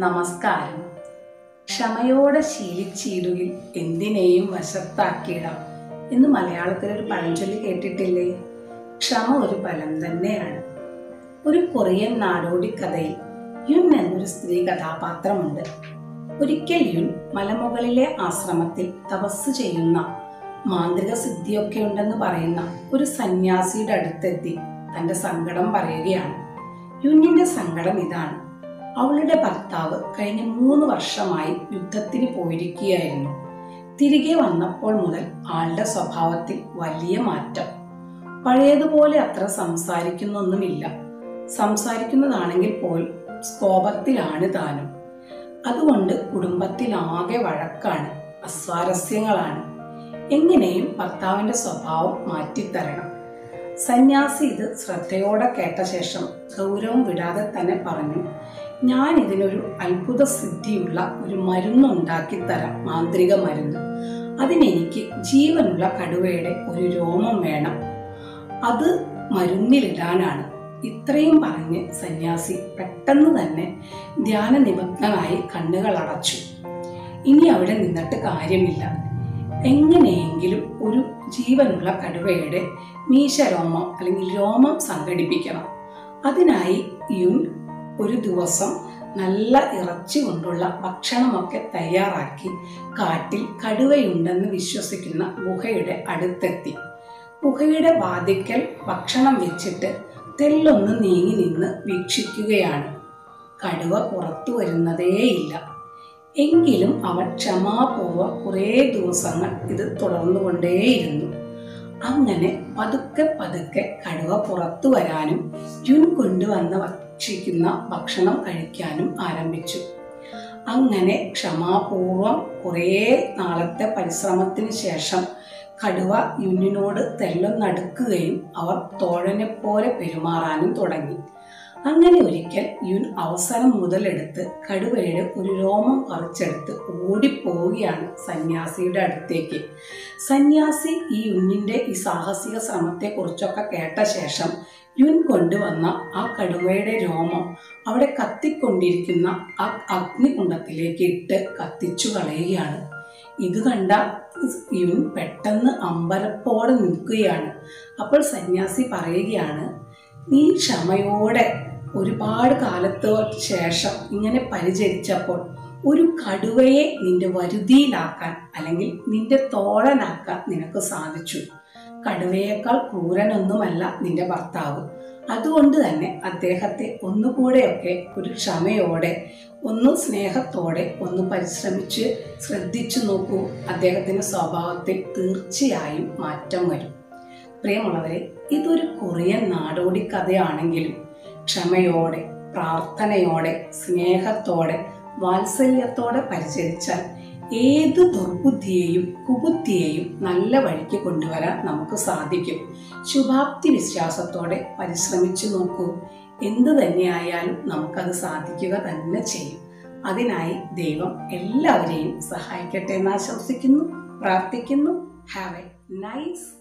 നമസ്കാരം. ക്ഷമയോടെ ശീലിച്ചിടുകിൽ എന്തിനേയും വശത്താക്കിയിടാം എന്ന് മലയാളത്തിൽ ഒരു പഴഞ്ചൊല്ലി കേട്ടിട്ടില്ലേ? ക്ഷമ ഒരു ഫലം തന്നെയാണ്. ഒരു കൊറിയൻ നാടോടി കഥയിൽ യുൻ എന്നൊരു സ്ത്രീ കഥാപാത്രമുണ്ട്. ഒരിക്കൽ യുൻ മലമുകളിലെ ആശ്രമത്തിൽ തപസ് ചെയ്യുന്ന മാന്ത്രിക സിദ്ധിയൊക്കെ ഉണ്ടെന്ന് പറയുന്ന ഒരു സന്യാസിയുടെ അടുത്തെത്തി തന്റെ സങ്കടം പറയുകയാണ്. യുന്നിന്റെ സങ്കടം ഇതാണ്. അവളുടെ ഭർത്താവ് കഴിഞ്ഞ മൂന്ന് വർഷമായി യുദ്ധത്തിന് പോയിരിക്കുകയായിരുന്നു. തിരികെ വന്നപ്പോൾ മുതൽ ആളുടെ സ്വഭാവത്തിൽ വലിയ മാറ്റം. പഴയതുപോലെ അത്ര സംസാരിക്കുന്നൊന്നുമില്ല. സംസാരിക്കുന്നതാണെങ്കിൽ പോൽ കോപത്തിലാണ് താനും. അതുകൊണ്ട് കുടുംബത്തിലാകെ വഴക്കാണ് അസ്വാരസ്യങ്ങളാണ്. എങ്ങനെയും ഭർത്താവിന്റെ സ്വഭാവം മാറ്റിത്തരണം. സന്യാസി ഇത് ശ്രദ്ധയോടെ കേട്ട ശേഷം ഗൗരവം വിടാതെ തന്നെ പറഞ്ഞു ഞാൻ ഇതിനൊരു അത്ഭുത സിദ്ധിയുള്ള ഒരു മരുന്നുണ്ടാക്കി തരാം മാന്ത്രിക മരുന്ന്. അതിനെനിക്ക് ജീവനുള്ള കടുവയുടെ ഒരു രോമം വേണം. അത് മരുന്നിലിടാനാണ്. ഇത്രയും പറഞ്ഞ് സന്യാസി പെട്ടെന്ന് തന്നെ ധ്യാന നിമഗ്നനായി കണ്ണുകൾ അടച്ചു ഇനി അവിടെ നിന്നിട്ട് കാര്യമില്ല. എങ്ങനെയെങ്കിലും ഒരു ജീവനുള്ള കടുവയുടെ മീശരോമം അല്ലെങ്കിൽ രോമം സംഘടിപ്പിക്കണം. അതിനായി യുൻ ഒരു ദിവസം നല്ല ഇറച്ചി കൊണ്ടുള്ള ഭക്ഷണമൊക്കെ തയ്യാറാക്കി കാട്ടിൽ കടുവയുണ്ടെന്ന് വിശ്വസിക്കുന്ന ഗുഹയുടെ അടുത്തെത്തി. ഗുഹയുടെ വാതിക്കൽ ഭക്ഷണം വെച്ചിട്ട് തെല്ലൊന്ന് നീങ്ങി നിന്ന് വീക്ഷിക്കുകയാണ്. കടുവ പുറത്തു വരുന്നതേയില്ല. എങ്കിലും അവൻ ക്ഷമാപൂർവം കുറേ ദിവസങ്ങൾ ഇത് തുടർന്നുകൊണ്ടേയിരുന്നു. അങ്ങനെ പതുക്കെ പതുക്കെ കടുവ പുറത്തു വരാനും യുൻ കൊണ്ടുവന്ന് ഭക്ഷിക്കുന്ന ഭക്ഷണം കഴിക്കാനും ആരംഭിച്ചു. അങ്ങനെ ക്ഷമാപൂർവം കുറേ നാളത്തെ പരിശ്രമത്തിന് ശേഷം കടുവ യുന്നിനോട് തെല്ലൊന്നടുക്കുകയും അവർ തോഴനെ പോലെ പെരുമാറാനും തുടങ്ങി. അങ്ങനെ ഒരിക്കൽ യുൻ അവസരം മുതലെടുത്ത് കടുവയുടെ ഒരു രോമം പറിച്ചെടുത്ത് ഓടിപ്പോവുകയാണ് സന്യാസിയുടെ അടുത്തേക്ക്. സന്യാസി ഈ യുന്നിന്റെ ഈ സാഹസിക ശ്രമത്തെക്കുറിച്ചൊക്കെ കേട്ട ശേഷം യുൻ കൊണ്ടുവന്ന ആ കടുവയുടെ രോമം അവിടെ കത്തിക്കൊണ്ടിരിക്കുന്ന ആ അഗ്നികുണ്ടത്തിലേക്ക് ഇട്ട് കത്തിച്ചു കളയുകയാണ്. ഇത് കണ്ട ഇവൻ പെട്ടെന്ന് അമ്പലപ്പോടെ നിൽക്കുകയാണ്. അപ്പോൾ സന്യാസി പറയുകയാണ് നീ ക്ഷമയോടെ ഒരുപാട് കാലത്തോ ശേഷം ഇങ്ങനെ പരിചരിച്ചപ്പോൾ ഒരു കടുവയെ നിന്റെ വരുതിയിലാക്കാൻ അല്ലെങ്കിൽ നിന്റെ തോളനാക്കാൻ നിനക്ക് സാധിച്ചു. കടുവയേക്കാൾ ക്രൂരനൊന്നുമല്ല നിന്റെ ഭർത്താവ്. അതുകൊണ്ട് തന്നെ അദ്ദേഹത്തെ ഒന്നുകൂടെയൊക്കെ ഒരു ക്ഷമയോടെ ഒന്ന് സ്നേഹത്തോടെ ഒന്ന് പരിശ്രമിച്ച് ശ്രദ്ധിച്ചു നോക്കൂ. അദ്ദേഹത്തിന്റെ സ്വഭാവത്തിൽ തീർച്ചയായും മാറ്റം വരും. പ്രിയമുള്ളവരെ ഇതൊരു കൊറിയൻ നാടോടി കഥയാണെങ്കിലും ക്ഷമയോടെ പ്രാർത്ഥനയോടെ സ്നേഹത്തോടെ വാത്സല്യത്തോടെ പരിചരിച്ചാൽ ഏത് ദുർബുദ്ധിയെയും കുബുദ്ധിയെയും നല്ല വഴിക്ക് കൊണ്ടുവരാൻ നമുക്ക് സാധിക്കും. ശുഭാപ്തി വിശ്വാസത്തോടെ പരിശ്രമിച്ചു നോക്കൂ. എന്തു തന്നെയായാലും നമുക്കത് സാധിക്കുക തന്നെ ചെയ്യും. അതിനായി ദൈവം എല്ലാവരെയും സഹായിക്കട്ടെ എന്ന് ആശംസിക്കുന്നു പ്രാർത്ഥിക്കുന്നു. Have A nice